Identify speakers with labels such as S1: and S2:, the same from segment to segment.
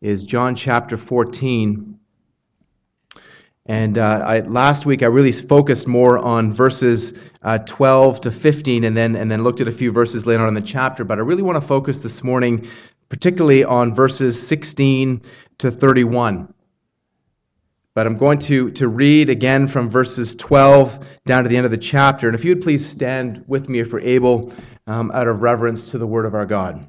S1: is John chapter 14. And uh, I, last week I really focused more on verses uh, 12 to 15 and then, and then looked at a few verses later on in the chapter. But I really want to focus this morning particularly on verses 16 to 31. But I'm going to, to read again from verses 12 down to the end of the chapter. And if you would please stand with me if we're able, um, out of reverence to the word of our God.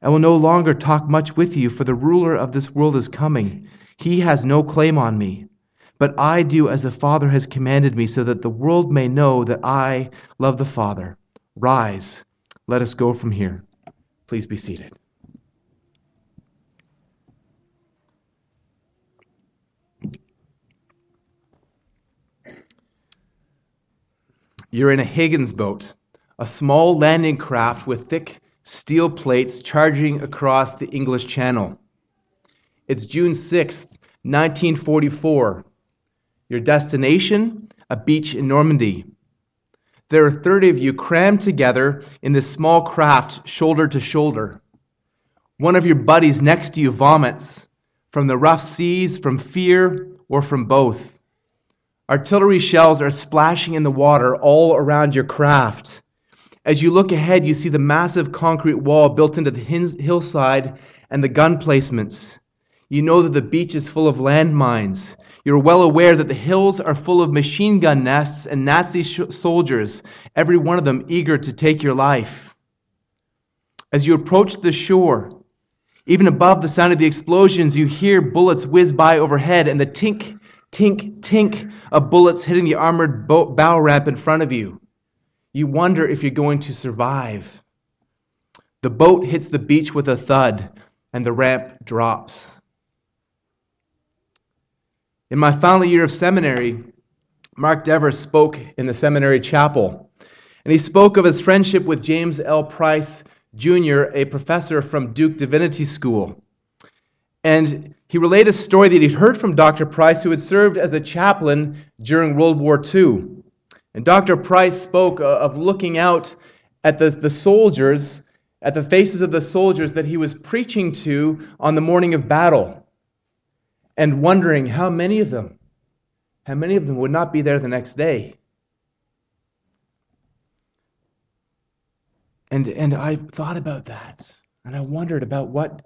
S1: I will no longer talk much with you, for the ruler of this world is coming. He has no claim on me. But I do as the Father has commanded me, so that the world may know that I love the Father. Rise, let us go from here. Please be seated. You're in a Higgins boat, a small landing craft with thick steel plates charging across the English Channel. It's June 6th, 1944. Your destination? A beach in Normandy. There are 30 of you crammed together in this small craft, shoulder to shoulder. One of your buddies next to you vomits from the rough seas, from fear, or from both. Artillery shells are splashing in the water all around your craft. As you look ahead, you see the massive concrete wall built into the hillside and the gun placements. You know that the beach is full of landmines. You're well aware that the hills are full of machine gun nests and Nazi sh- soldiers, every one of them eager to take your life. As you approach the shore, even above the sound of the explosions, you hear bullets whiz by overhead and the tink tink, tink of bullets hitting the armored bow ramp in front of you. You wonder if you're going to survive. The boat hits the beach with a thud, and the ramp drops. In my final year of seminary, Mark Dever spoke in the seminary chapel, and he spoke of his friendship with James L. Price Jr., a professor from Duke Divinity School. And he relayed a story that he'd heard from Dr. Price, who had served as a chaplain during World War II. And Dr. Price spoke uh, of looking out at the, the soldiers, at the faces of the soldiers that he was preaching to on the morning of battle, and wondering how many of them, how many of them would not be there the next day. And, and I thought about that, and I wondered about what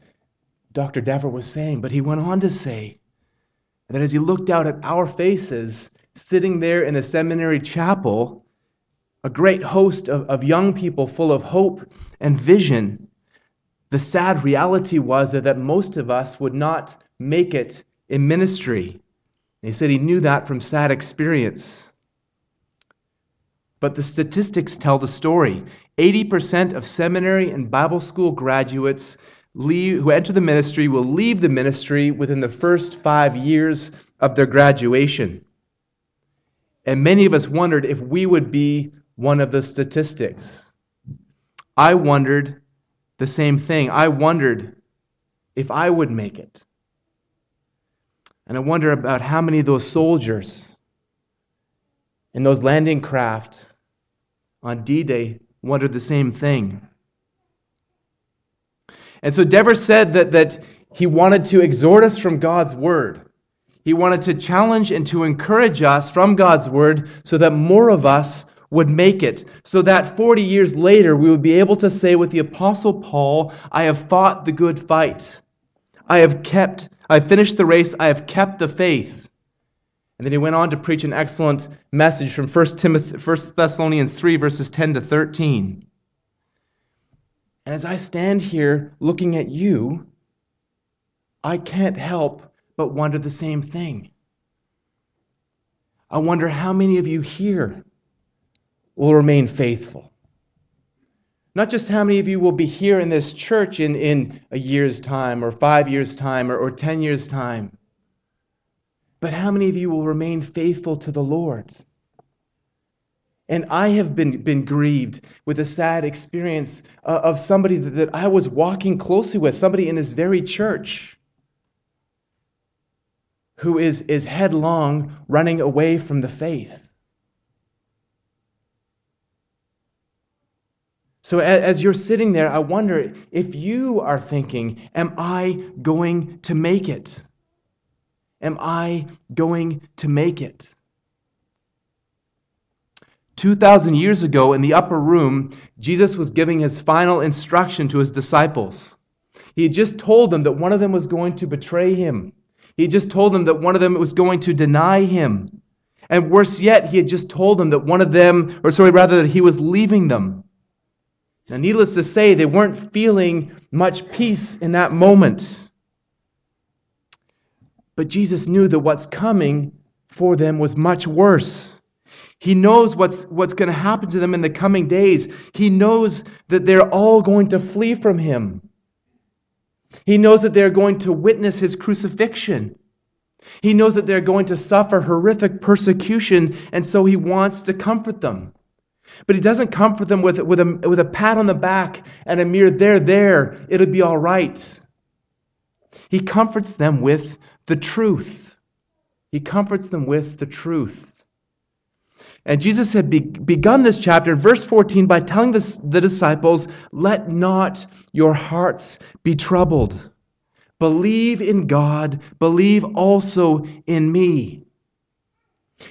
S1: Dr. Dever was saying, but he went on to say that as he looked out at our faces, sitting there in the seminary chapel, a great host of, of young people full of hope and vision, the sad reality was that, that most of us would not make it in ministry. And he said he knew that from sad experience. But the statistics tell the story. 80% of seminary and Bible school graduates leave, who enter the ministry will leave the ministry within the first five years of their graduation. And many of us wondered if we would be one of the statistics. I wondered the same thing. I wondered if I would make it. And I wonder about how many of those soldiers in those landing craft on D Day wondered the same thing. And so Dever said that, that he wanted to exhort us from God's word. He wanted to challenge and to encourage us from God's word so that more of us would make it, so that 40 years later we would be able to say with the Apostle Paul, I have fought the good fight. I have kept, I finished the race, I have kept the faith. And then he went on to preach an excellent message from 1, Timothy, 1 Thessalonians 3, verses 10 to 13. And as I stand here looking at you, I can't help but wonder the same thing. I wonder how many of you here will remain faithful. Not just how many of you will be here in this church in, in a year's time, or five years' time, or, or 10 years' time, but how many of you will remain faithful to the Lord? And I have been, been grieved with a sad experience uh, of somebody that, that I was walking closely with, somebody in this very church who is, is headlong running away from the faith. So, as you're sitting there, I wonder if you are thinking, Am I going to make it? Am I going to make it? 2,000 years ago in the upper room, Jesus was giving his final instruction to his disciples. He had just told them that one of them was going to betray him. He just told them that one of them was going to deny him. And worse yet, he had just told them that one of them, or sorry, rather, that he was leaving them. Now, needless to say, they weren't feeling much peace in that moment. But Jesus knew that what's coming for them was much worse. He knows what's, what's going to happen to them in the coming days. He knows that they're all going to flee from him. He knows that they're going to witness his crucifixion. He knows that they're going to suffer horrific persecution, and so he wants to comfort them. But he doesn't comfort them with, with, a, with a pat on the back and a mere there, there, it'll be all right. He comforts them with the truth. He comforts them with the truth. And Jesus had be- begun this chapter in verse 14 by telling the, the disciples, Let not your hearts be troubled. Believe in God, believe also in me.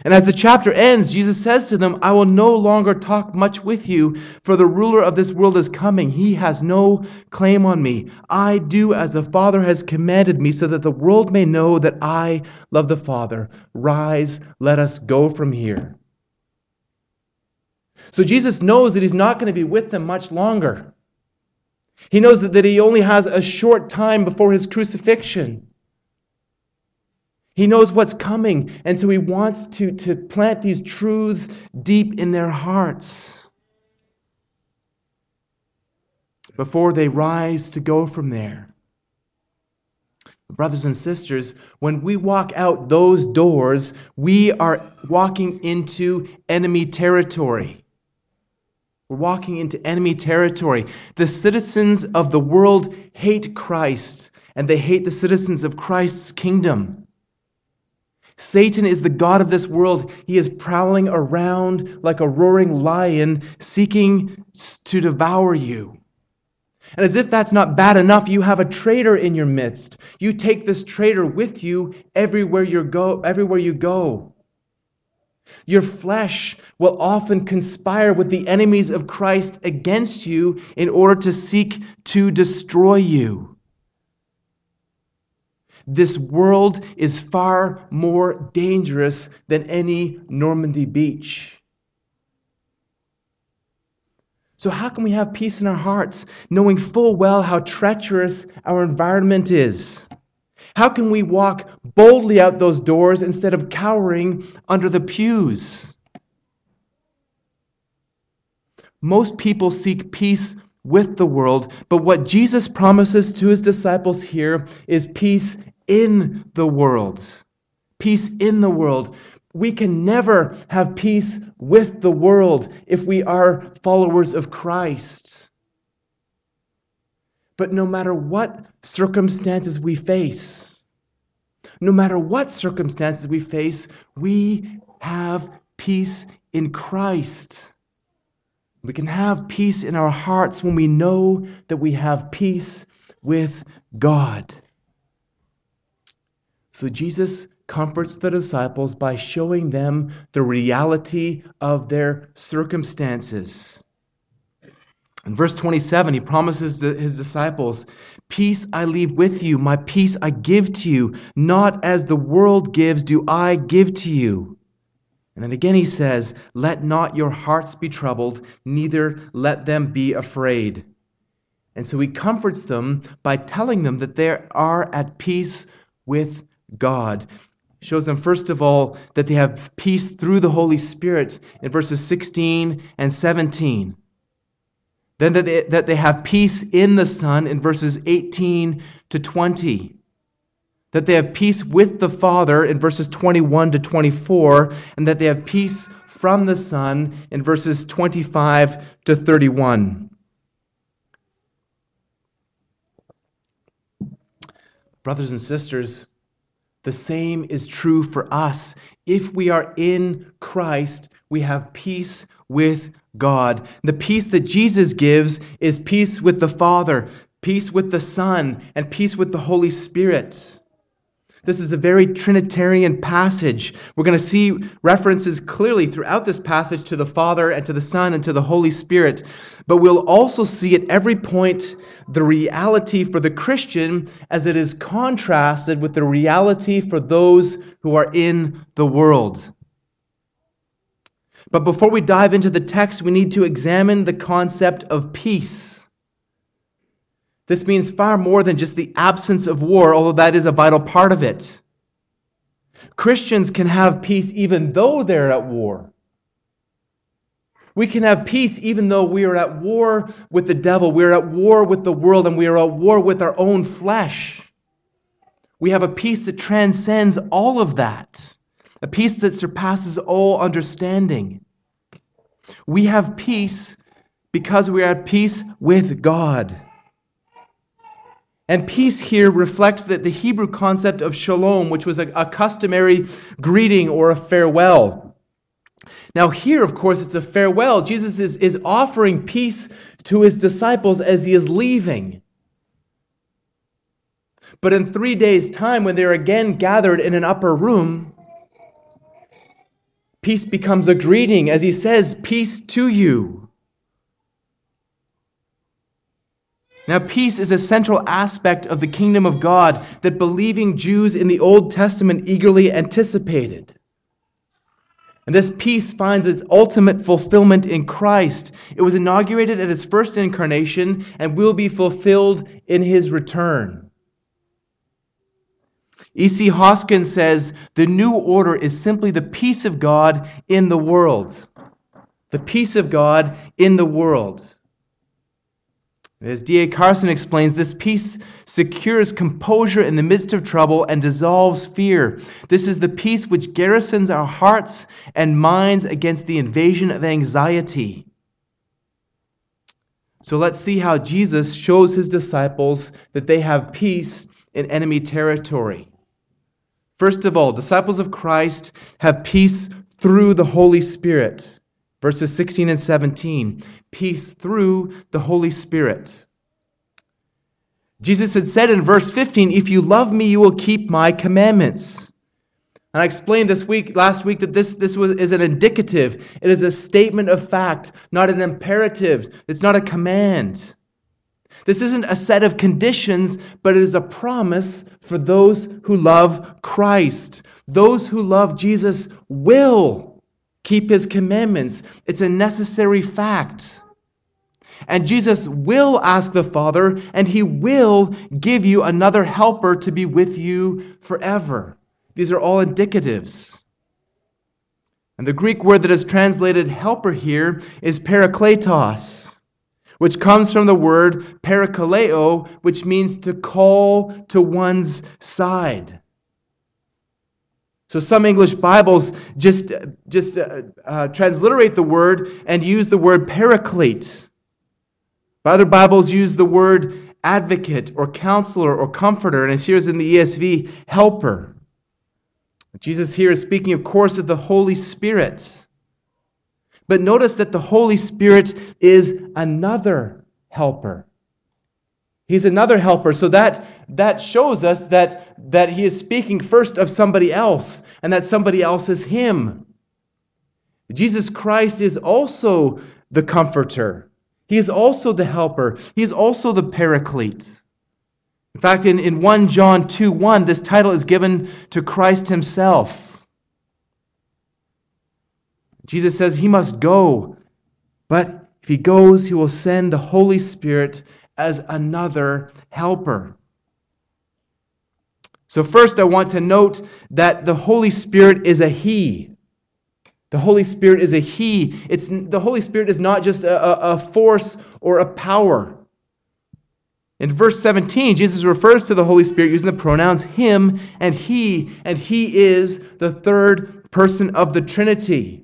S1: And as the chapter ends, Jesus says to them, I will no longer talk much with you, for the ruler of this world is coming. He has no claim on me. I do as the Father has commanded me, so that the world may know that I love the Father. Rise, let us go from here. So Jesus knows that he's not going to be with them much longer. He knows that, that he only has a short time before his crucifixion. He knows what's coming, and so he wants to, to plant these truths deep in their hearts before they rise to go from there. Brothers and sisters, when we walk out those doors, we are walking into enemy territory. We're walking into enemy territory. The citizens of the world hate Christ, and they hate the citizens of Christ's kingdom. Satan is the God of this world. He is prowling around like a roaring lion, seeking to devour you. And as if that's not bad enough, you have a traitor in your midst. You take this traitor with you everywhere you go, everywhere you go. Your flesh will often conspire with the enemies of Christ against you in order to seek to destroy you. This world is far more dangerous than any Normandy beach. So, how can we have peace in our hearts, knowing full well how treacherous our environment is? How can we walk boldly out those doors instead of cowering under the pews? Most people seek peace with the world, but what Jesus promises to his disciples here is peace in the world. Peace in the world. We can never have peace with the world if we are followers of Christ. But no matter what circumstances we face, no matter what circumstances we face, we have peace in Christ. We can have peace in our hearts when we know that we have peace with God. So Jesus comforts the disciples by showing them the reality of their circumstances. In verse 27, he promises his disciples, Peace I leave with you, my peace I give to you. Not as the world gives, do I give to you. And then again he says, Let not your hearts be troubled, neither let them be afraid. And so he comforts them by telling them that they are at peace with God. Shows them, first of all, that they have peace through the Holy Spirit in verses 16 and 17. Then that they, that they have peace in the Son in verses 18 to 20. That they have peace with the Father in verses 21 to 24. And that they have peace from the Son in verses 25 to 31. Brothers and sisters, the same is true for us. If we are in Christ, we have peace with God. The peace that Jesus gives is peace with the Father, peace with the Son, and peace with the Holy Spirit. This is a very Trinitarian passage. We're going to see references clearly throughout this passage to the Father and to the Son and to the Holy Spirit. But we'll also see at every point the reality for the Christian as it is contrasted with the reality for those who are in the world. But before we dive into the text, we need to examine the concept of peace. This means far more than just the absence of war, although that is a vital part of it. Christians can have peace even though they're at war. We can have peace even though we are at war with the devil, we are at war with the world, and we are at war with our own flesh. We have a peace that transcends all of that, a peace that surpasses all understanding. We have peace because we are at peace with God. And peace here reflects that the Hebrew concept of shalom, which was a, a, customary greeting or a farewell. Now, here, of course, it's a farewell. Jesus is, is offering peace to his disciples as he is leaving. But in three days' time, when they're again gathered in an upper room, peace becomes a greeting as he says, Peace to you. Now, peace is a central aspect of the kingdom of God that believing Jews in the Old Testament eagerly anticipated. And this peace finds its ultimate fulfillment in Christ. It was inaugurated at his first incarnation and will be fulfilled in his return. E.C. Hoskyns says the new order is simply the peace of God in the world. The peace of God in the world. As D.A. Carson explains, this peace secures composure in the midst of trouble and dissolves fear. This is the peace which garrisons our hearts and minds against the invasion of anxiety. So let's see how Jesus shows his disciples that they have peace in enemy territory. First of all, disciples of Christ have peace through the Holy Spirit. Verses 16 and 17 peace through the Holy Spirit. Jesus had said in verse 15, If you love me, you will keep my commandments. And I explained this week, last week, that this, this was, is an indicative. It is a statement of fact, not an imperative. It's not a command. This isn't a set of conditions, but it is a promise for those who love Christ. Those who love Jesus will keep his commandments. It's a necessary fact. And Jesus will ask the Father, and he will give you another helper to be with you forever. These are all indicatives. And the Greek word that is translated helper here is parakletos, which comes from the word parakaleo, which means to call to one's side. So some English Bibles just, just uh, uh, transliterate the word and use the word paraclete. Other Bibles use the word advocate or counselor or comforter, and as here is in the ESV, helper. Jesus here is speaking, of course, of the Holy Spirit. But notice that the Holy Spirit is another helper. He's another helper. So that, that shows us that, that he is speaking first of somebody else, and that somebody else is him. Jesus Christ is also the comforter. He is also the helper. He is also the paraclete. In fact, in, in 1 John 2 1, this title is given to Christ himself. Jesus says he must go, but if he goes, he will send the Holy Spirit as another helper. So, first, I want to note that the Holy Spirit is a He. The Holy Spirit is a He. It's, the Holy Spirit is not just a, a force or a power. In verse 17, Jesus refers to the Holy Spirit using the pronouns Him and He, and He is the third person of the Trinity.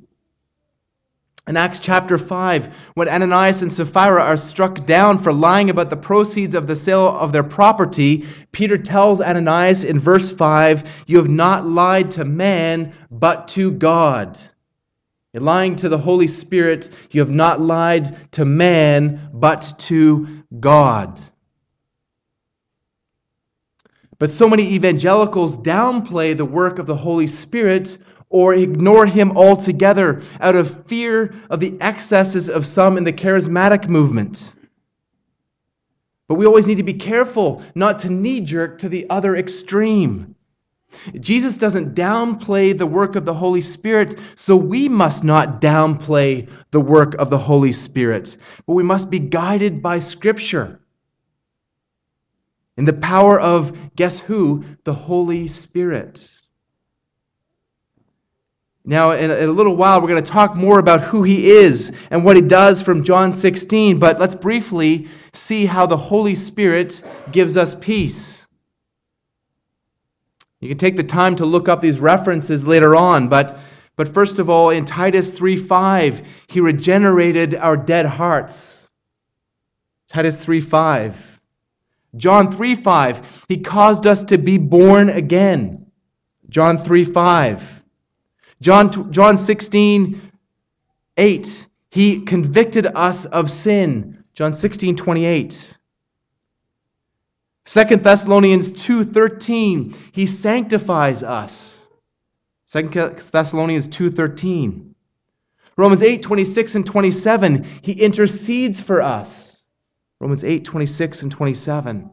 S1: In Acts chapter 5, when Ananias and Sapphira are struck down for lying about the proceeds of the sale of their property, Peter tells Ananias in verse 5, You have not lied to man, but to God. In lying to the Holy Spirit, you have not lied to man, but to God. But so many evangelicals downplay the work of the Holy Spirit or ignore him altogether out of fear of the excesses of some in the charismatic movement. But we always need to be careful not to knee jerk to the other extreme. Jesus doesn't downplay the work of the Holy Spirit, so we must not downplay the work of the Holy Spirit, but we must be guided by Scripture. In the power of, guess who? The Holy Spirit. Now, in a, in a little while, we're going to talk more about who he is and what he does from John 16, but let's briefly see how the Holy Spirit gives us peace. You can take the time to look up these references later on, but, but first of all, in Titus 3:5, he regenerated our dead hearts. Titus 3:5. John 3:5, he caused us to be born again. John 3:5. John, John 16, 8, he convicted us of sin. John 16, 28. Second Thessalonians 2:13, he sanctifies us. Second Thessalonians 2:13. Romans 8:26 and 27, he intercedes for us. Romans 8:26 and 27.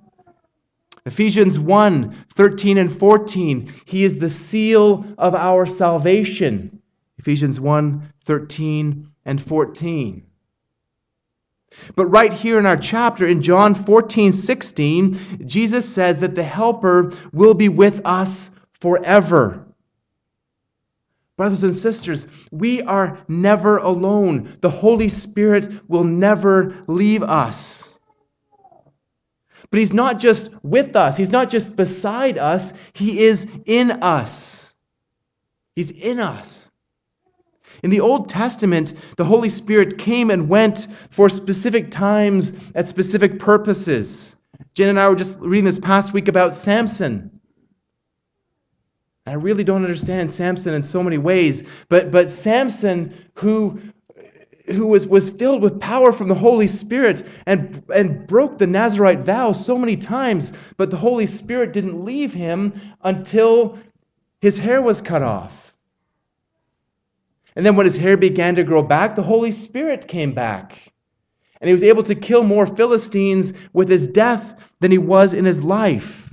S1: Ephesians 1 13 and 14, he is the seal of our salvation. Ephesians 1 13 and 14. But right here in our chapter, in John 14, 16, Jesus says that the Helper will be with us forever. Brothers and sisters, we are never alone. The Holy Spirit will never leave us. But He's not just with us, He's not just beside us, He is in us. He's in us. In the Old Testament, the Holy Spirit came and went for specific times at specific purposes. Jen and I were just reading this past week about Samson. I really don't understand Samson in so many ways, but, but Samson, who, who was, was filled with power from the Holy Spirit and, and broke the Nazarite vow so many times, but the Holy Spirit didn't leave him until his hair was cut off. And then when his hair began to grow back, the Holy Spirit came back. And he was able to kill more Philistines with his death than he was in his life.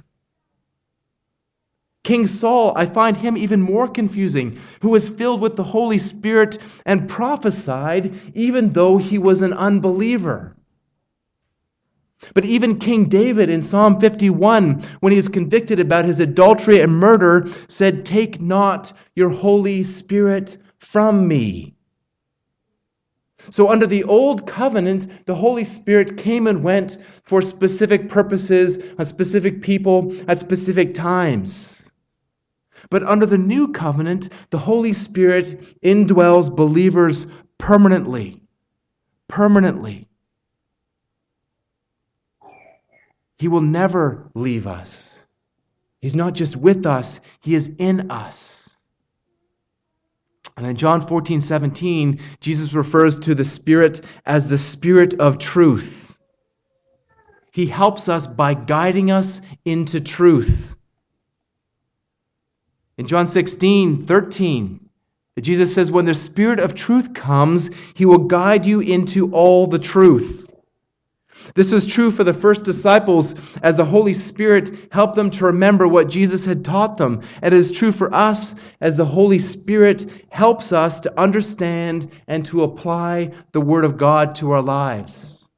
S1: King Saul, I find him even more confusing, who was filled with the Holy Spirit and prophesied even though he was an unbeliever. But even King David in Psalm 51, when he was convicted about his adultery and murder, said, Take not your Holy Spirit from me. So, under the old covenant, the Holy Spirit came and went for specific purposes, on specific people, at specific times. But under the new covenant, the Holy Spirit indwells believers permanently. Permanently. He will never leave us. He's not just with us, He is in us. And in John 14, 17, Jesus refers to the Spirit as the Spirit of truth. He helps us by guiding us into truth. In John 16, 13, Jesus says, When the Spirit of truth comes, he will guide you into all the truth. This was true for the first disciples as the Holy Spirit helped them to remember what Jesus had taught them. And it is true for us as the Holy Spirit helps us to understand and to apply the Word of God to our lives.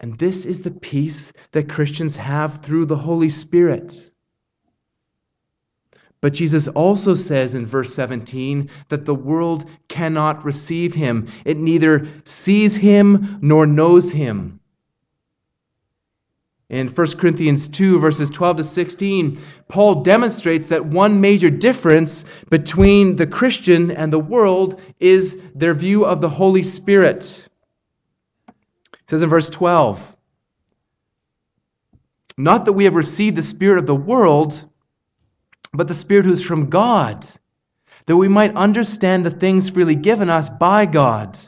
S1: And this is the peace that Christians have through the Holy Spirit. But Jesus also says in verse 17 that the world cannot receive him. It neither sees him nor knows him. In 1 Corinthians 2, verses 12 to 16, Paul demonstrates that one major difference between the Christian and the world is their view of the Holy Spirit. It says in verse 12, Not that we have received the Spirit of the world but the Spirit who's from God, that we might understand the things freely given us by God.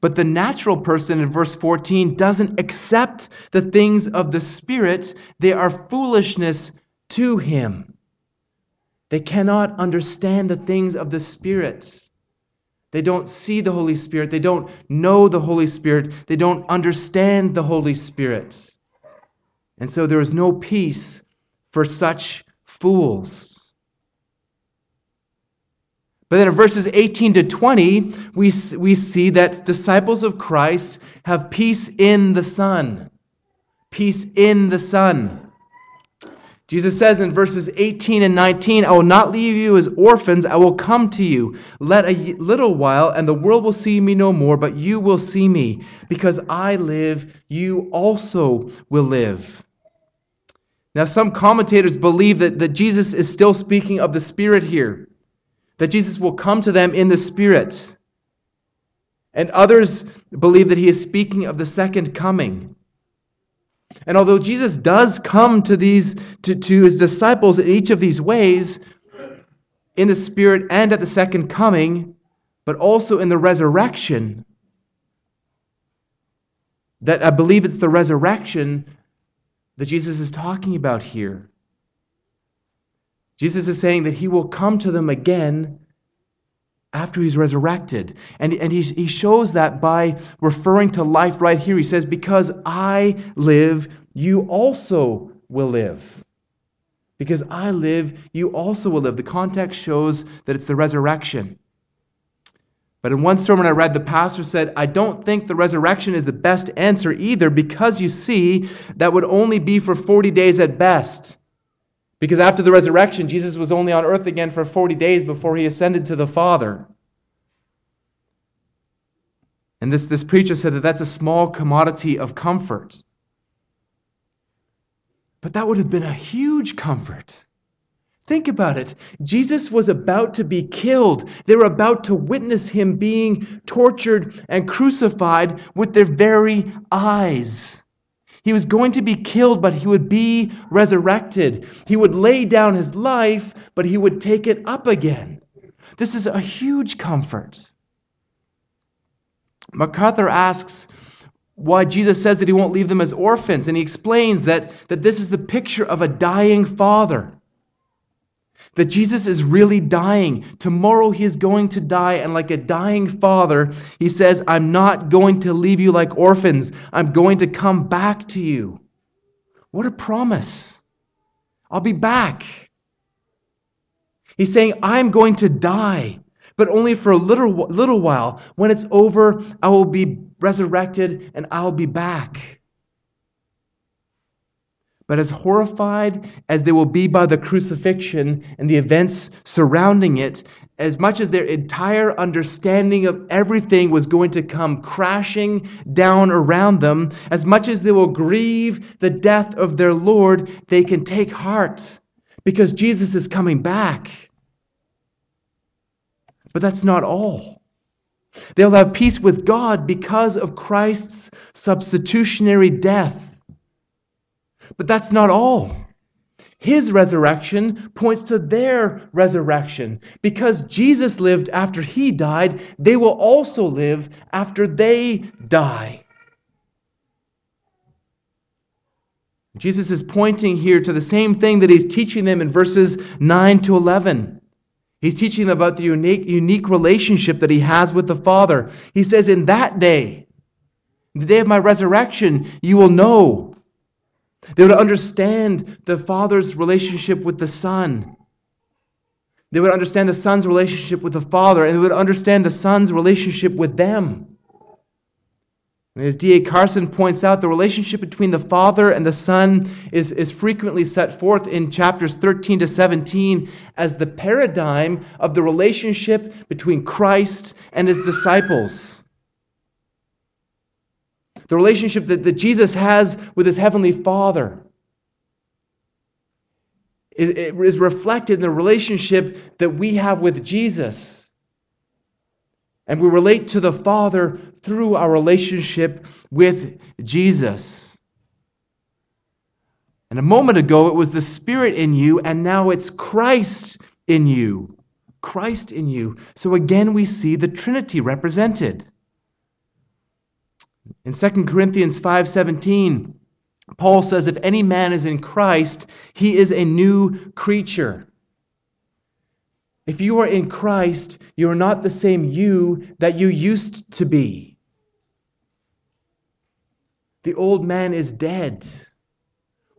S1: But the natural person in verse 14 doesn't accept the things of the Spirit, they are foolishness to him. They cannot understand the things of the Spirit. They don't see the Holy Spirit. They don't know the Holy Spirit. They don't understand the Holy Spirit. And so there is no peace for such fools. But then in verses 18 to 20, we, we see that disciples of Christ have peace in the Son. Peace in the Son. Jesus says in verses 18 and 19, I will not leave you as orphans, I will come to you. Let a little while, and the world will see me no more, but you will see me. Because I live, you also will live. Now, some commentators believe that, that Jesus is still speaking of the Spirit here, that Jesus will come to them in the Spirit. And others believe that he is speaking of the second coming. And although Jesus does come to these to, to his disciples in each of these ways, in the Spirit and at the second coming, but also in the resurrection, that I believe it's the resurrection that Jesus is talking about here. Jesus is saying that he will come to them again after he's resurrected. And, and he, he shows that by referring to life right here. He says, Because I live, you also will live. Because I live, you also will live. The context shows that it's the resurrection. But in one sermon I read, the pastor said, I don't think the resurrection is the best answer either, because you see, that would only be for 40 days at best. Because after the resurrection, Jesus was only on earth again for 40 days before he ascended to the Father. And this, this preacher said that that's a small commodity of comfort. But that would have been a huge comfort. Think about it. Jesus was about to be killed. They were about to witness him being tortured and crucified with their very eyes. He was going to be killed, but he would be resurrected. He would lay down his life, but he would take it up again. This is a huge comfort. MacArthur asks, why Jesus says that he won't leave them as orphans. And he explains that, that this is the picture of a dying father. That Jesus is really dying. Tomorrow he is going to die. And like a dying father, he says, I'm not going to leave you like orphans. I'm going to come back to you. What a promise. I'll be back. He's saying, I'm going to die, but only for a little, little while. When it's over, I will be resurrected and I'll be back. But as horrified as they will be by the crucifixion and the events surrounding it, as much as their entire understanding of everything was going to come crashing down around them, as much as they will grieve the death of their Lord, they can take heart because Jesus is coming back. But that's not all. They'll have peace with God because of Christ's substitutionary death. But that's not all. His resurrection points to their resurrection. Because Jesus lived after he died, they will also live after they die. Jesus is pointing here to the same thing that he's teaching them in verses 9 to 11. He's teaching them about the unique, unique relationship that he has with the Father. He says, In that day, the day of my resurrection, you will know they would understand the Father's relationship with the Son. They would understand the Son's relationship with the Father, and they would understand the Son's relationship with them. And as D.A. Carson points out, the relationship between the Father and the Son is, is frequently set forth in chapters 13 to 17 as the paradigm of the relationship between Christ and his disciples the relationship that, that Jesus has with his heavenly Father. It, it is reflected in the relationship that we have with Jesus. And we relate to the Father through our relationship with Jesus. And a moment ago, it was the Spirit in you, and now it's Christ in you. Christ in you. So again, we see the Trinity represented. In 2 Corinthians 5:17, Paul says if any man is in Christ, he is a new creature. If you are in Christ, you are not the same you that you used to be. The old man is dead.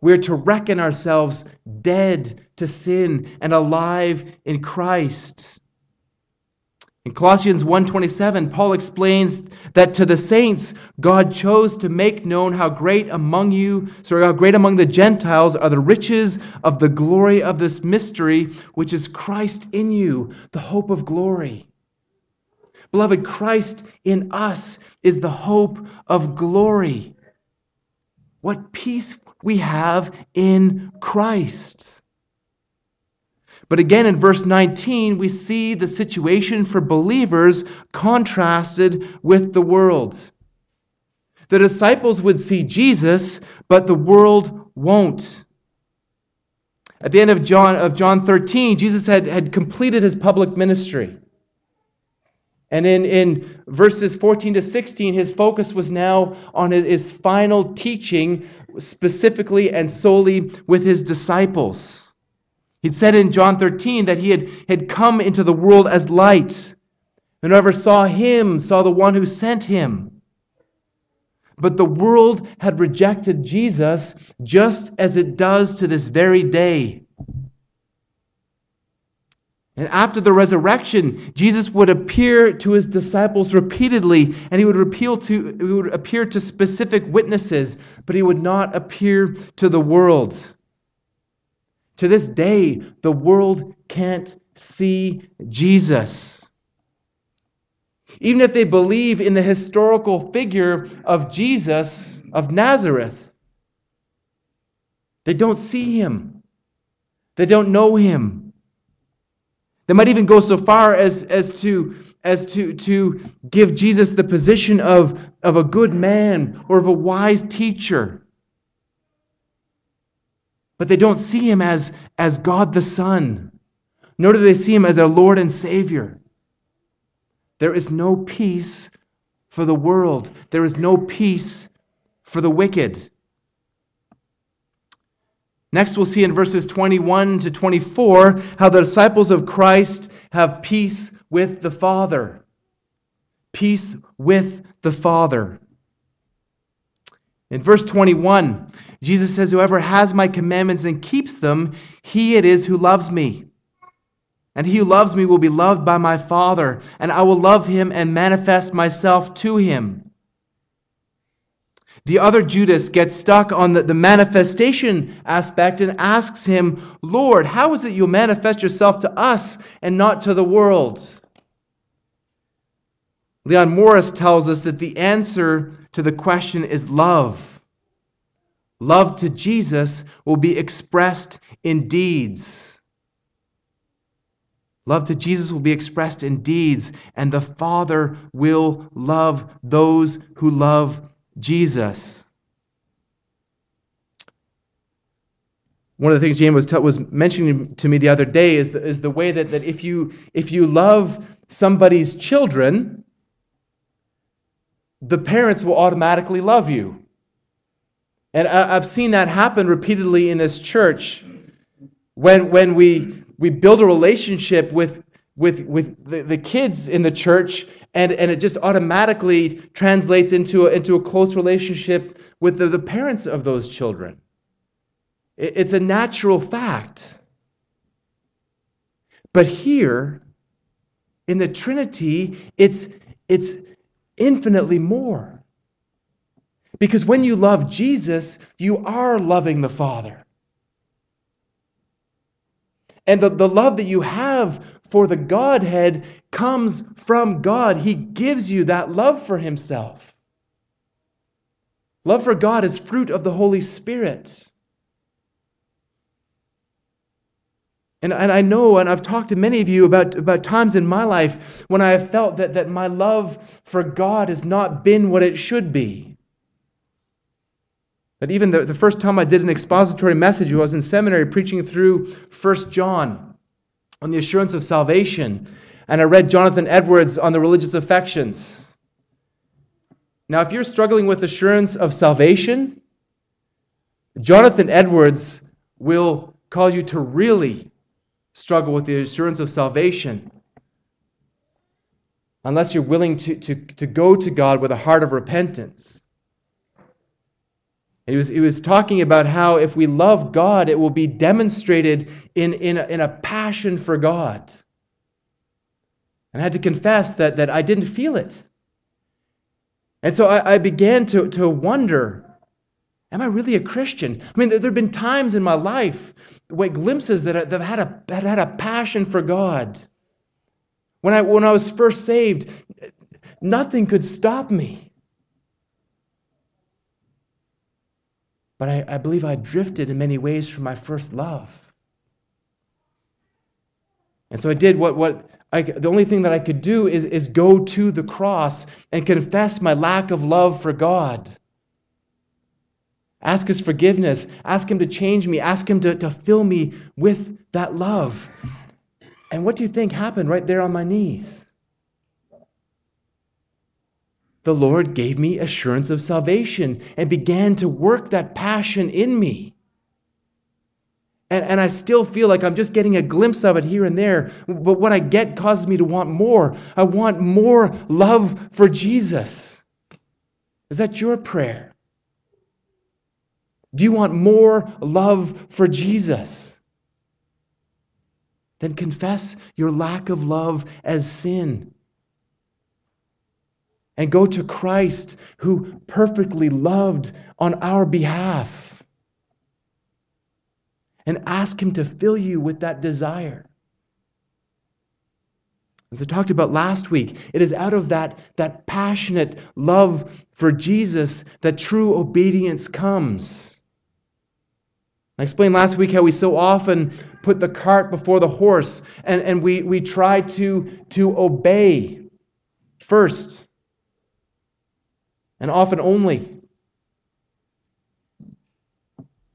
S1: We're to reckon ourselves dead to sin and alive in Christ. In Colossians 1:27, Paul explains that to the saints God chose to make known how great among you, sorry, how great among the Gentiles are the riches of the glory of this mystery, which is Christ in you, the hope of glory. Beloved, Christ in us is the hope of glory. What peace we have in Christ. But again, in verse 19, we see the situation for believers contrasted with the world. The disciples would see Jesus, but the world won't. At the end of John, of John 13, Jesus had, had completed his public ministry. And in, in verses 14 to 16, his focus was now on his, his final teaching, specifically and solely with his disciples. He'd said in John 13 that he had, had come into the world as light. And whoever saw him saw the one who sent him. But the world had rejected Jesus just as it does to this very day. And after the resurrection, Jesus would appear to his disciples repeatedly, and he would, appeal to, he would appear to specific witnesses, but he would not appear to the world. To this day, the world can't see Jesus. Even if they believe in the historical figure of Jesus of Nazareth, they don't see him. They don't know him. They might even go so far as, as, to, as to, to give Jesus the position of, of a good man or of a wise teacher but they don't see him as, as God the Son, nor do they see him as their Lord and Savior. There is no peace for the world. There is no peace for the wicked. Next, we'll see in verses 21 to 24 how the disciples of Christ have peace with the Father. Peace with the Father. In verse 21, Jesus says, Whoever has my commandments and keeps them, he it is who loves me. And he who loves me will be loved by my Father, and I will love him and manifest myself to him. The other Judas gets stuck on the, the manifestation aspect and asks him, Lord, how is it you manifest yourself to us and not to the world? Leon Morris tells us that the answer to the question is love. Love to Jesus will be expressed in deeds. Love to Jesus will be expressed in deeds, and the Father will love those who love Jesus. One of the things Jane was, t- was mentioning to me the other day is the, is the way that, that if, you, if you love somebody's children, the parents will automatically love you. And I, I've seen that happen repeatedly in this church. When, when we we build a relationship with with with the, the kids in the church and and it just automatically translates into a, into a close relationship with the, the parents of those children. It, it's a natural fact. But here in the trinity it's it's infinitely more because when you love jesus you are loving the father and the, the love that you have for the Godhead comes from God. He gives you that love for Himself. Love for God is fruit of the Holy Spirit. And, and I know, and I've talked to many of you about, about times in my life when I have felt that, that my love for God has not been what it should be. But even the, the first time I did an expository message, I was in seminary preaching through 1 John on the assurance of salvation. And I read Jonathan Edwards on the religious affections. Now, if you're struggling with assurance of salvation, Jonathan Edwards will call you to really struggle with the assurance of salvation unless you're willing to, to, to go to God with a heart of repentance. He was, he was talking about how if we love God, it will be demonstrated in, in, a, in a passion for God. And I had to confess that, that I didn't feel it. And so I, I began to, to wonder am I really a Christian? I mean, there, there have been times in my life, wait, glimpses that, I, that, had a, that had a passion for God. When I, when I was first saved, nothing could stop me. But I, I believe I drifted in many ways from my first love. And so I did what, what I, the only thing that I could do is, is go to the cross and confess my lack of love for God. Ask His forgiveness. Ask Him to change me. Ask Him to, to fill me with that love. And what do you think happened right there on my knees? The Lord gave me assurance of salvation and began to work that passion in me. And, and I still feel like I'm just getting a glimpse of it here and there. But what I get causes me to want more. I want more love for Jesus. Is that your prayer? Do you want more love for Jesus? Then confess your lack of love as sin and go to Christ who perfectly loved on our behalf and ask Him to fill you with that desire. As I talked about last week, it is out of that, that passionate love for Jesus that true obedience comes. I explained last week how we so often put the cart before the horse and, and we, we try to, to obey first and often only.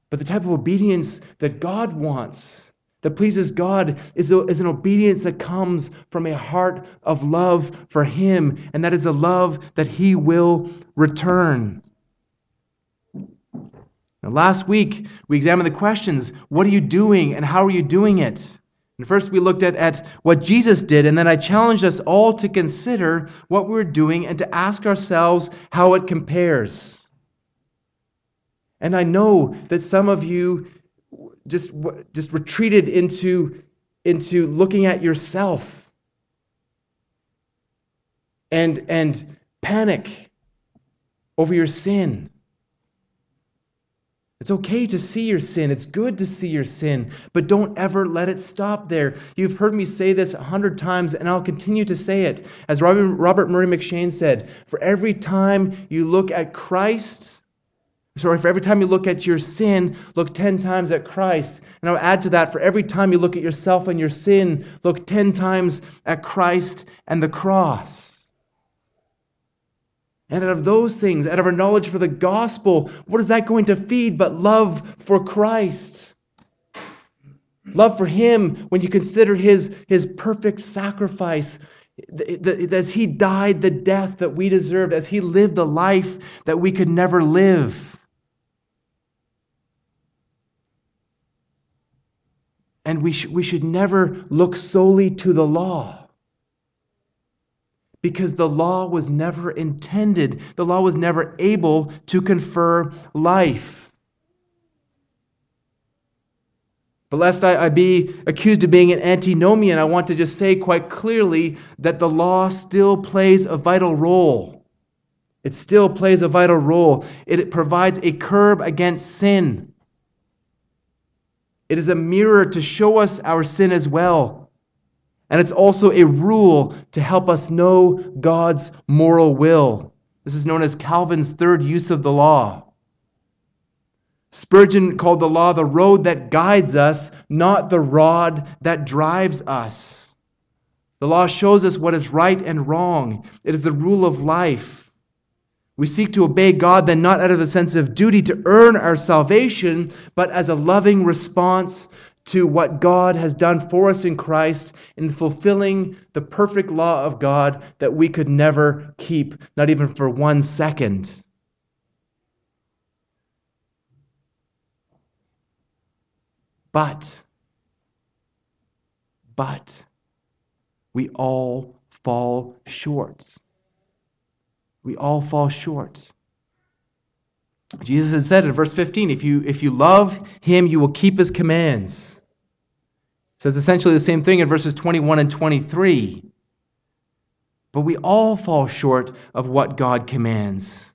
S1: But the type of obedience that God wants, that pleases God is, a, is an obedience that comes from a heart of love for Him, and that is a love that He will return. Now, last week, we examined the questions what are you doing and how are you doing it? And first, we looked at, at what Jesus did, and then I challenged us all to consider what we're doing and to ask ourselves how it compares. And I know that some of you just, just retreated into, into looking at yourself and, and panic over your sin. It's okay to see your sin. It's good to see your sin, but don't ever let it stop there. You've heard me say this a hundred times, and I'll continue to say it. As Robert Murray M'Cheyne said, for every time you look at Christ, sorry, for every time you look at your sin, look 10 times at Christ. And I'll add to that, for every time you look at yourself and your sin, look 10 times at Christ and the cross. And out of those things, out of our knowledge for the gospel, what is that going to feed but love for Christ? Love for Him when you consider His, his perfect sacrifice, as He died the death that we deserved, as He lived the life that we could never live. And we, sh- we should never look solely to the law because the law was never intended, the law was never able to confer life. But lest I, I, be accused of being an antinomian, I want to just say quite clearly that the law still plays a vital role. It still plays a vital role. It provides a curb against sin. It is a mirror to show us our sin as well. And it's also a rule to help us know God's moral will. This is known as Calvin's third use of the law. Spurgeon called the law the road that guides us, not the rod that drives us. The law shows us what is right and wrong, it is the rule of life. We seek to obey God then not out of a sense of duty to earn our salvation, but as a loving response to what God has done for us in Christ in fulfilling the perfect law of God that we could never keep, not even for one second. But, but, we all fall short. We all fall short. Jesus had said in verse 15, if you, if you love him, you will keep his commands. It says essentially the same thing in verses 21 and 23. But we all fall short of what God commands.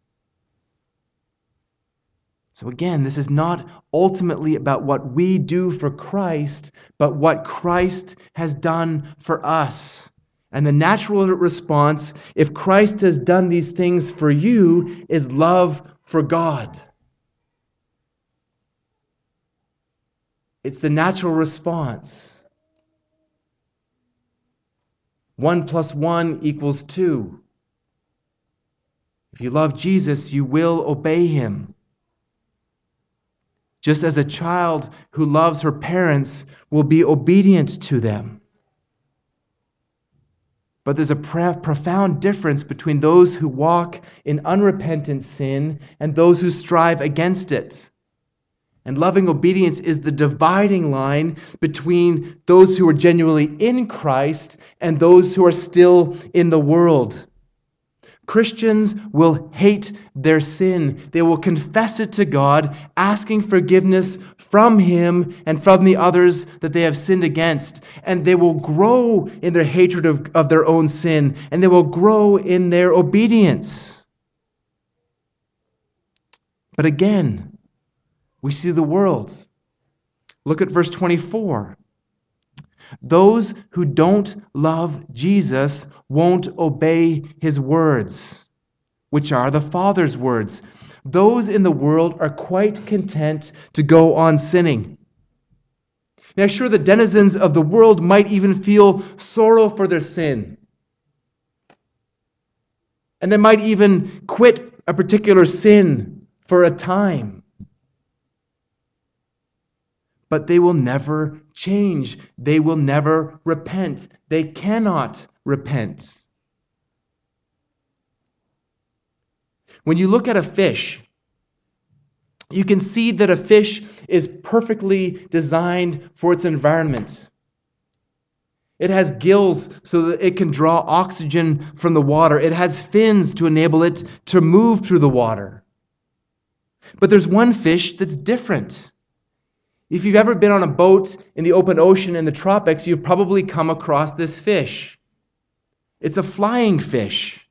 S1: So again, this is not ultimately about what we do for Christ, but what Christ has done for us. And the natural response, if Christ has done these things for you, is love for God. It's the natural response. One plus one equals two. If you love Jesus, you will obey him. Just as a child who loves her parents will be obedient to them. But there's a profound difference between those who walk in unrepentant sin and those who strive against it. And loving obedience is the dividing line between those who are genuinely in Christ and those who are still in the world. Christians will hate their sin. They will confess it to God, asking forgiveness from Him and from the others that they have sinned against. And they will grow in their hatred of, of their own sin, and they will grow in their obedience. But again, we see the world. Look at verse 24. Those who don't love Jesus won't obey his words, which are the Father's words. Those in the world are quite content to go on sinning. Now, sure, the denizens of the world might even feel sorrow for their sin. And they might even quit a particular sin for a time. but they will never change. They will never repent. They cannot repent. When you look at a fish, you can see that a fish is perfectly designed for its environment. It has gills so that it can draw oxygen from the water. It has fins to enable it to move through the water. But there's one fish that's different. If you've ever been on a boat in the open ocean in the tropics, you've probably come across this fish. It's a flying fish.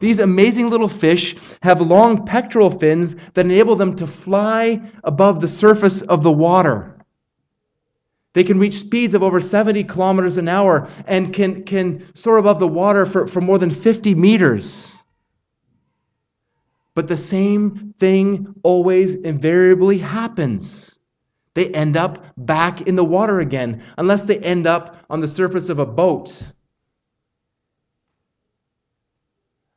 S1: These amazing little fish have long pectoral fins that enable them to fly above the surface of the water. They can reach speeds of over 70 kilometers an hour and can, can soar above the water for, for more than 50 meters. But the same thing always invariably happens. They end up back in the water again, unless they end up on the surface of a boat.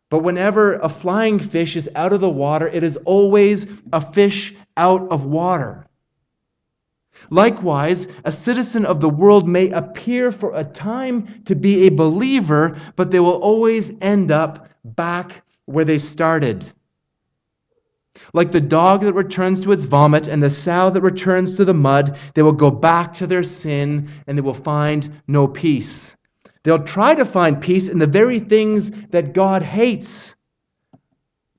S1: But whenever a flying fish is out of the water, it is always a fish out of water. Likewise, a citizen of the world may appear for a time to be a believer, but they will always end up back where they started. Like the dog that returns to its vomit and the sow that returns to the mud, they will go back to their sin and they will find no peace. They'll try to find peace in the very things that God hates,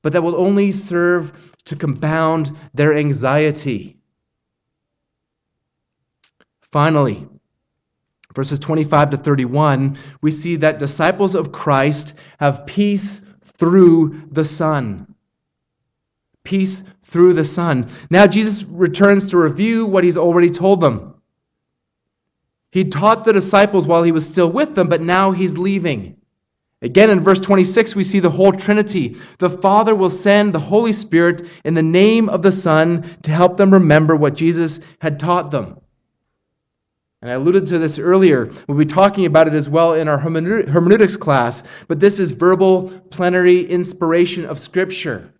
S1: but that will only serve to compound their anxiety. Finally, verses 25 to 31, we see that disciples of Christ have peace through the Son. Peace through the Son. Now, Jesus returns to review what he's already told them. He taught the disciples while he was still with them, but now he's leaving. Again, in verse 26, we see the whole Trinity. The Father will send the Holy Spirit in the name of the Son to help them remember what Jesus had taught them. And I alluded to this earlier. We'll be talking about it as well in our hermeneutics class, but this is verbal plenary inspiration of Scripture.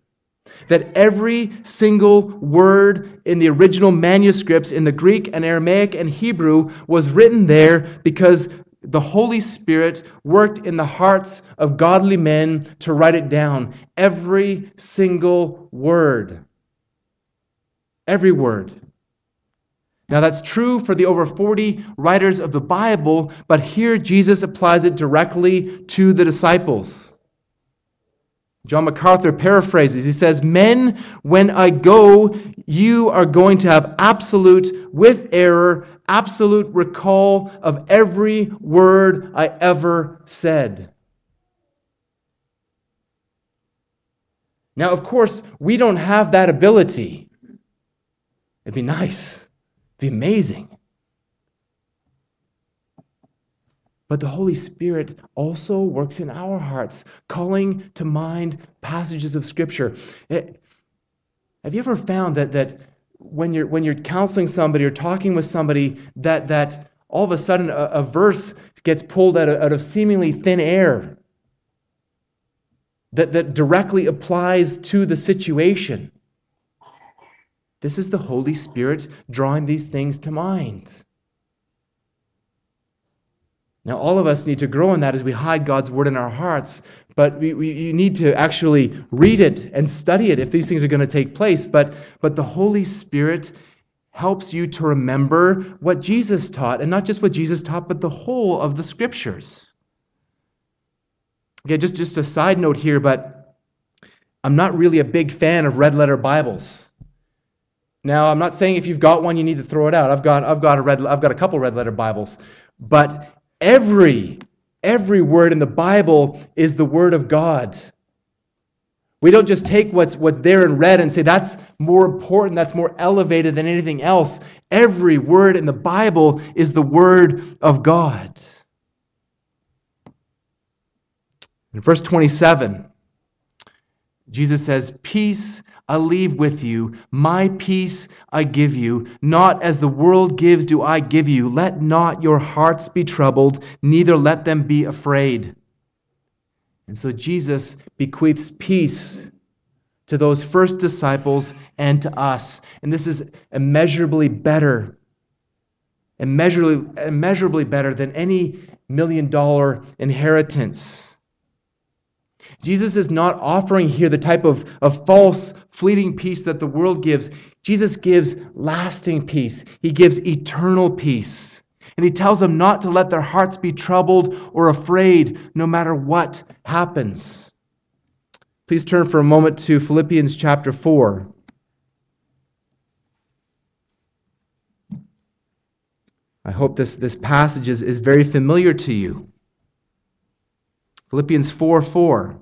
S1: That every single word in the original manuscripts in the Greek and Aramaic and Hebrew was written there because the Holy Spirit worked in the hearts of godly men to write it down. Every single word. Every word. Now, that's true for the over 40 writers of the Bible, but here Jesus applies it directly to the disciples. John MacArthur paraphrases. He says, Men, when I go, you are going to have absolute, with error, absolute recall of every word I ever said. Now, of course, we don't have that ability. It'd be nice it'd be amazing. But the Holy Spirit also works in our hearts, calling to mind passages of Scripture. It, eh, have you ever found that, that when, you're, when you're counseling somebody or talking with somebody, that, that all of a sudden a, a verse gets pulled out of, out of seemingly thin air that, that directly applies to the situation? This is the Holy Spirit drawing these things to mind. Now, all of us need to grow in that as we hide God's word in our hearts, but we, we, you need to actually read it and study it if these things are going to take place. But, but the Holy Spirit helps you to remember what Jesus taught, and not just what Jesus taught, but the whole of the scriptures. Okay, just, just a side note here, but I'm not really a big fan of red letter Bibles. Now, I'm not saying if you've got one, you need to throw it out. I've got, I've got, a red, I've got a couple red letter Bibles. But every, every word in the Bible is the word of God. We don't just take what's, what's there in red and say that's more important, that's more elevated than anything else. Every word in the Bible is the word of God. In verse 27, Jesus says, Peace I leave with you. My peace I give you. Not as the world gives do I give you. Let not your hearts be troubled, neither let them be afraid. And so Jesus bequeaths peace to those first disciples and to us. And this is immeasurably better immeasurably, immeasurably better than any million dollar inheritance. Jesus is not offering here the type of, of false, fleeting peace that the world gives. Jesus gives lasting peace, He gives eternal peace. And He tells them not to let their hearts be troubled or afraid no matter what happens. Please turn for a moment to Philippians chapter 4. I hope this, this passage is, is very familiar to you. Philippians 4 4.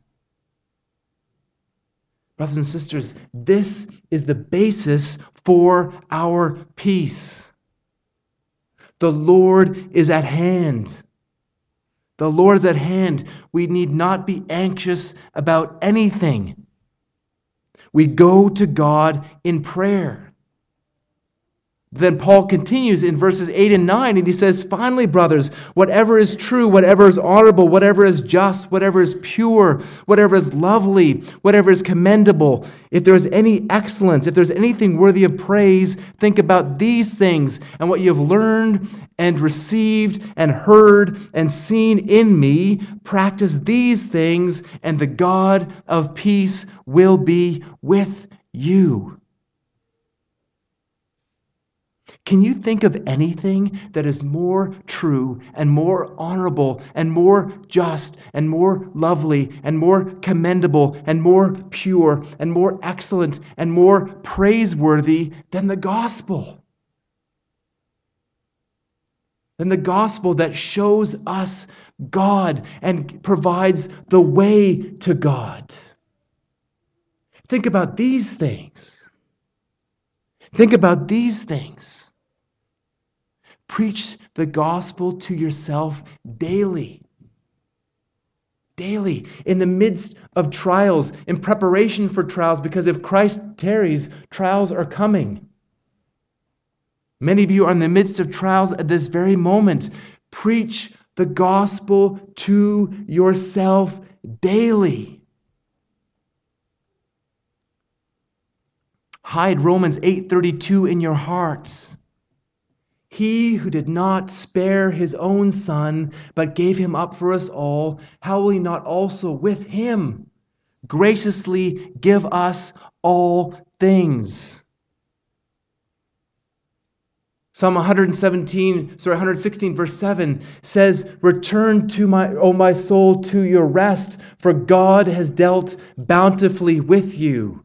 S1: Brothers and sisters, this is the basis for our peace. The Lord is at hand. The Lord is at hand. We need not be anxious about anything. We go to God in prayer. Then Paul continues in verses 8 and 9, and he says, Finally, brothers, whatever is true, whatever is honorable, whatever is just, whatever is pure, whatever is lovely, whatever is commendable, if there is any excellence, if there's anything worthy of praise, think about these things and what you have learned and received and heard and seen in me. Practice these things, and the God of peace will be with you. Can you think of anything that is more true and more honorable and more just and more lovely and more commendable and more pure and more excellent and more praiseworthy than the gospel? Than the gospel that shows us God and provides the way to God. Think about these things. Think about these things. Preach the gospel to yourself daily. Daily, in the midst of trials, in preparation for trials, because if Christ tarries, trials are coming. Many of you are in the midst of trials at this very moment. Preach the gospel to yourself daily. Hide Romans 8:32 in your heart. He who did not spare his own son, but gave him up for us all, how will he not also with him graciously give us all things? Psalm 117, sorry, 116, verse 7 says, Return to my, O my soul, to your rest, for God has dealt bountifully with you.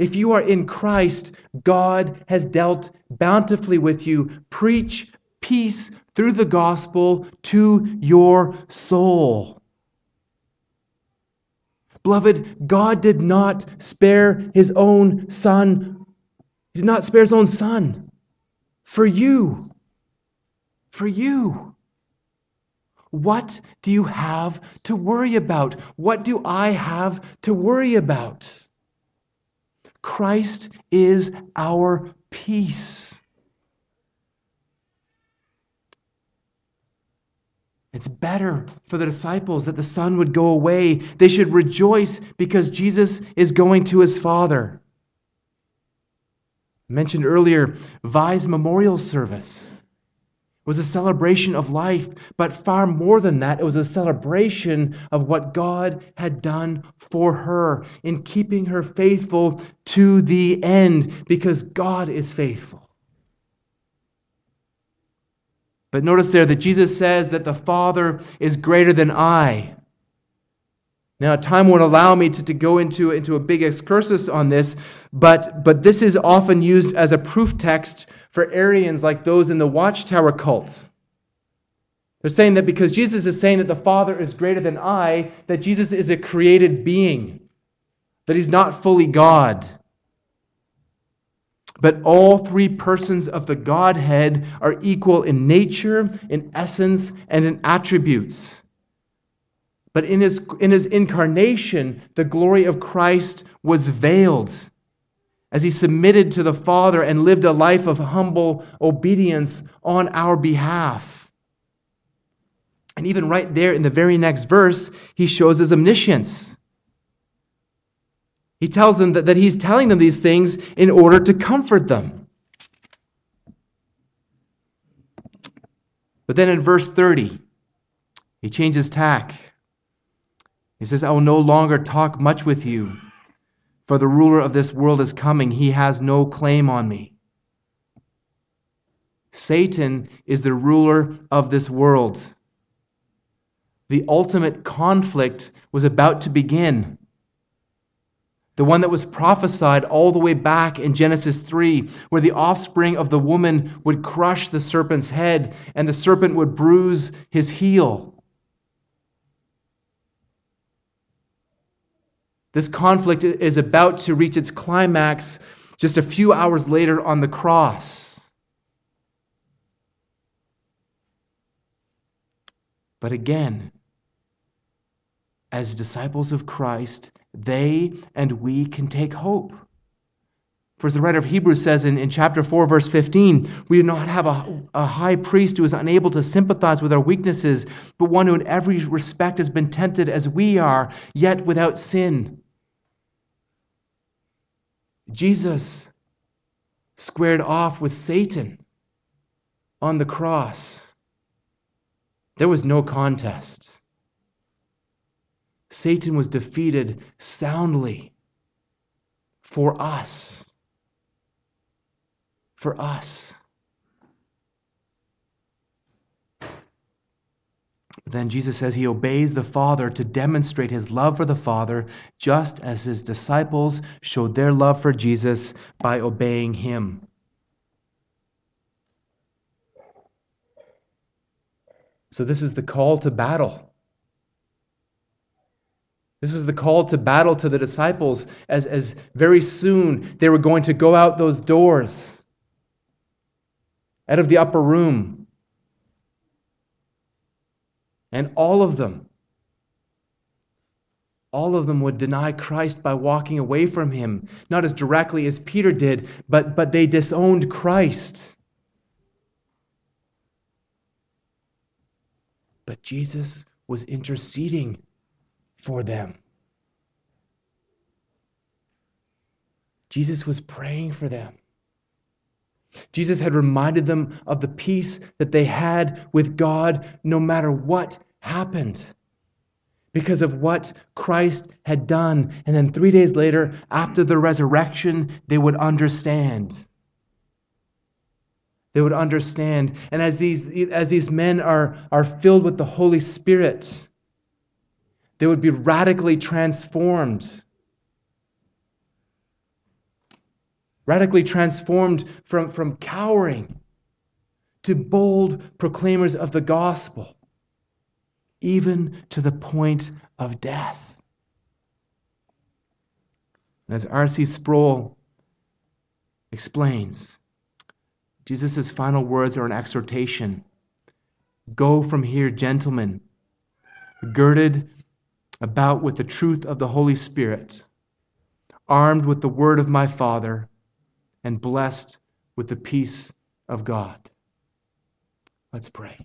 S1: If you are in Christ, God has dealt bountifully with you. Preach peace through the gospel to your soul. Beloved, God did not spare his own son. He did not spare his own son for you. For you. What do you have to worry about? What do I have to worry about? Christ is our peace. It's better for the disciples that the Son would go away. They should rejoice because Jesus is going to his Father. I mentioned earlier Vi's memorial service was a celebration of life, but far more than that, it was a celebration of what God had done for her in keeping her faithful to the end because God is faithful. But notice there that Jesus says that the Father is greater than I. Now, time won't allow me to, to go into, into a big excursus on this, but, but this is often used as a proof text for Arians like those in the Watchtower cult. They're saying that because Jesus is saying that the Father is greater than I, that Jesus is a created being, that he's not fully God. But all three persons of the Godhead are equal in nature, in essence, and in attributes. But in his, in his incarnation, the glory of Christ was veiled as he submitted to the Father and lived a life of humble obedience on our behalf. And even right there in the very next verse, he shows his omniscience. He tells them that, that he's telling them these things in order to comfort them. But then in verse 30, he changes tack. He says, I will no longer talk much with you, for the ruler of this world is coming. He has no claim on me. Satan is the ruler of this world. The ultimate conflict was about to begin the one that was prophesied all the way back in Genesis 3, where the offspring of the woman would crush the serpent's head and the serpent would bruise his heel. This conflict is about to reach its climax just a few hours later on the cross. But again, as disciples of Christ, they and we can take hope. For as the writer of Hebrews says in, in chapter 4, verse 15, we do not have a, a high priest who is unable to sympathize with our weaknesses, but one who in every respect has been tempted as we are, yet without sin. Jesus squared off with Satan on the cross. There was no contest. Satan was defeated soundly for us. For us. Then Jesus says he obeys the Father to demonstrate his love for the Father, just as his disciples showed their love for Jesus by obeying him. So, this is the call to battle. This was the call to battle to the disciples as, as very soon they were going to go out those doors, out of the upper room. And all of them, all of them would deny Christ by walking away from him, not as directly as Peter did, but, but they disowned Christ. But Jesus was interceding for them. Jesus was praying for them. Jesus had reminded them of the peace that they had with God no matter what happened because of what Christ had done. And then three days later, after the resurrection, they would understand. They would understand. And as these, as these men are, are filled with the Holy Spirit, they would be radically transformed. Radically transformed from, from cowering to bold proclaimers of the gospel, even to the point of death. And as R.C. Sproul explains, Jesus' final words are an exhortation Go from here, gentlemen, girded about with the truth of the Holy Spirit, armed with the word of my Father, and blessed with the peace of God. Let's pray.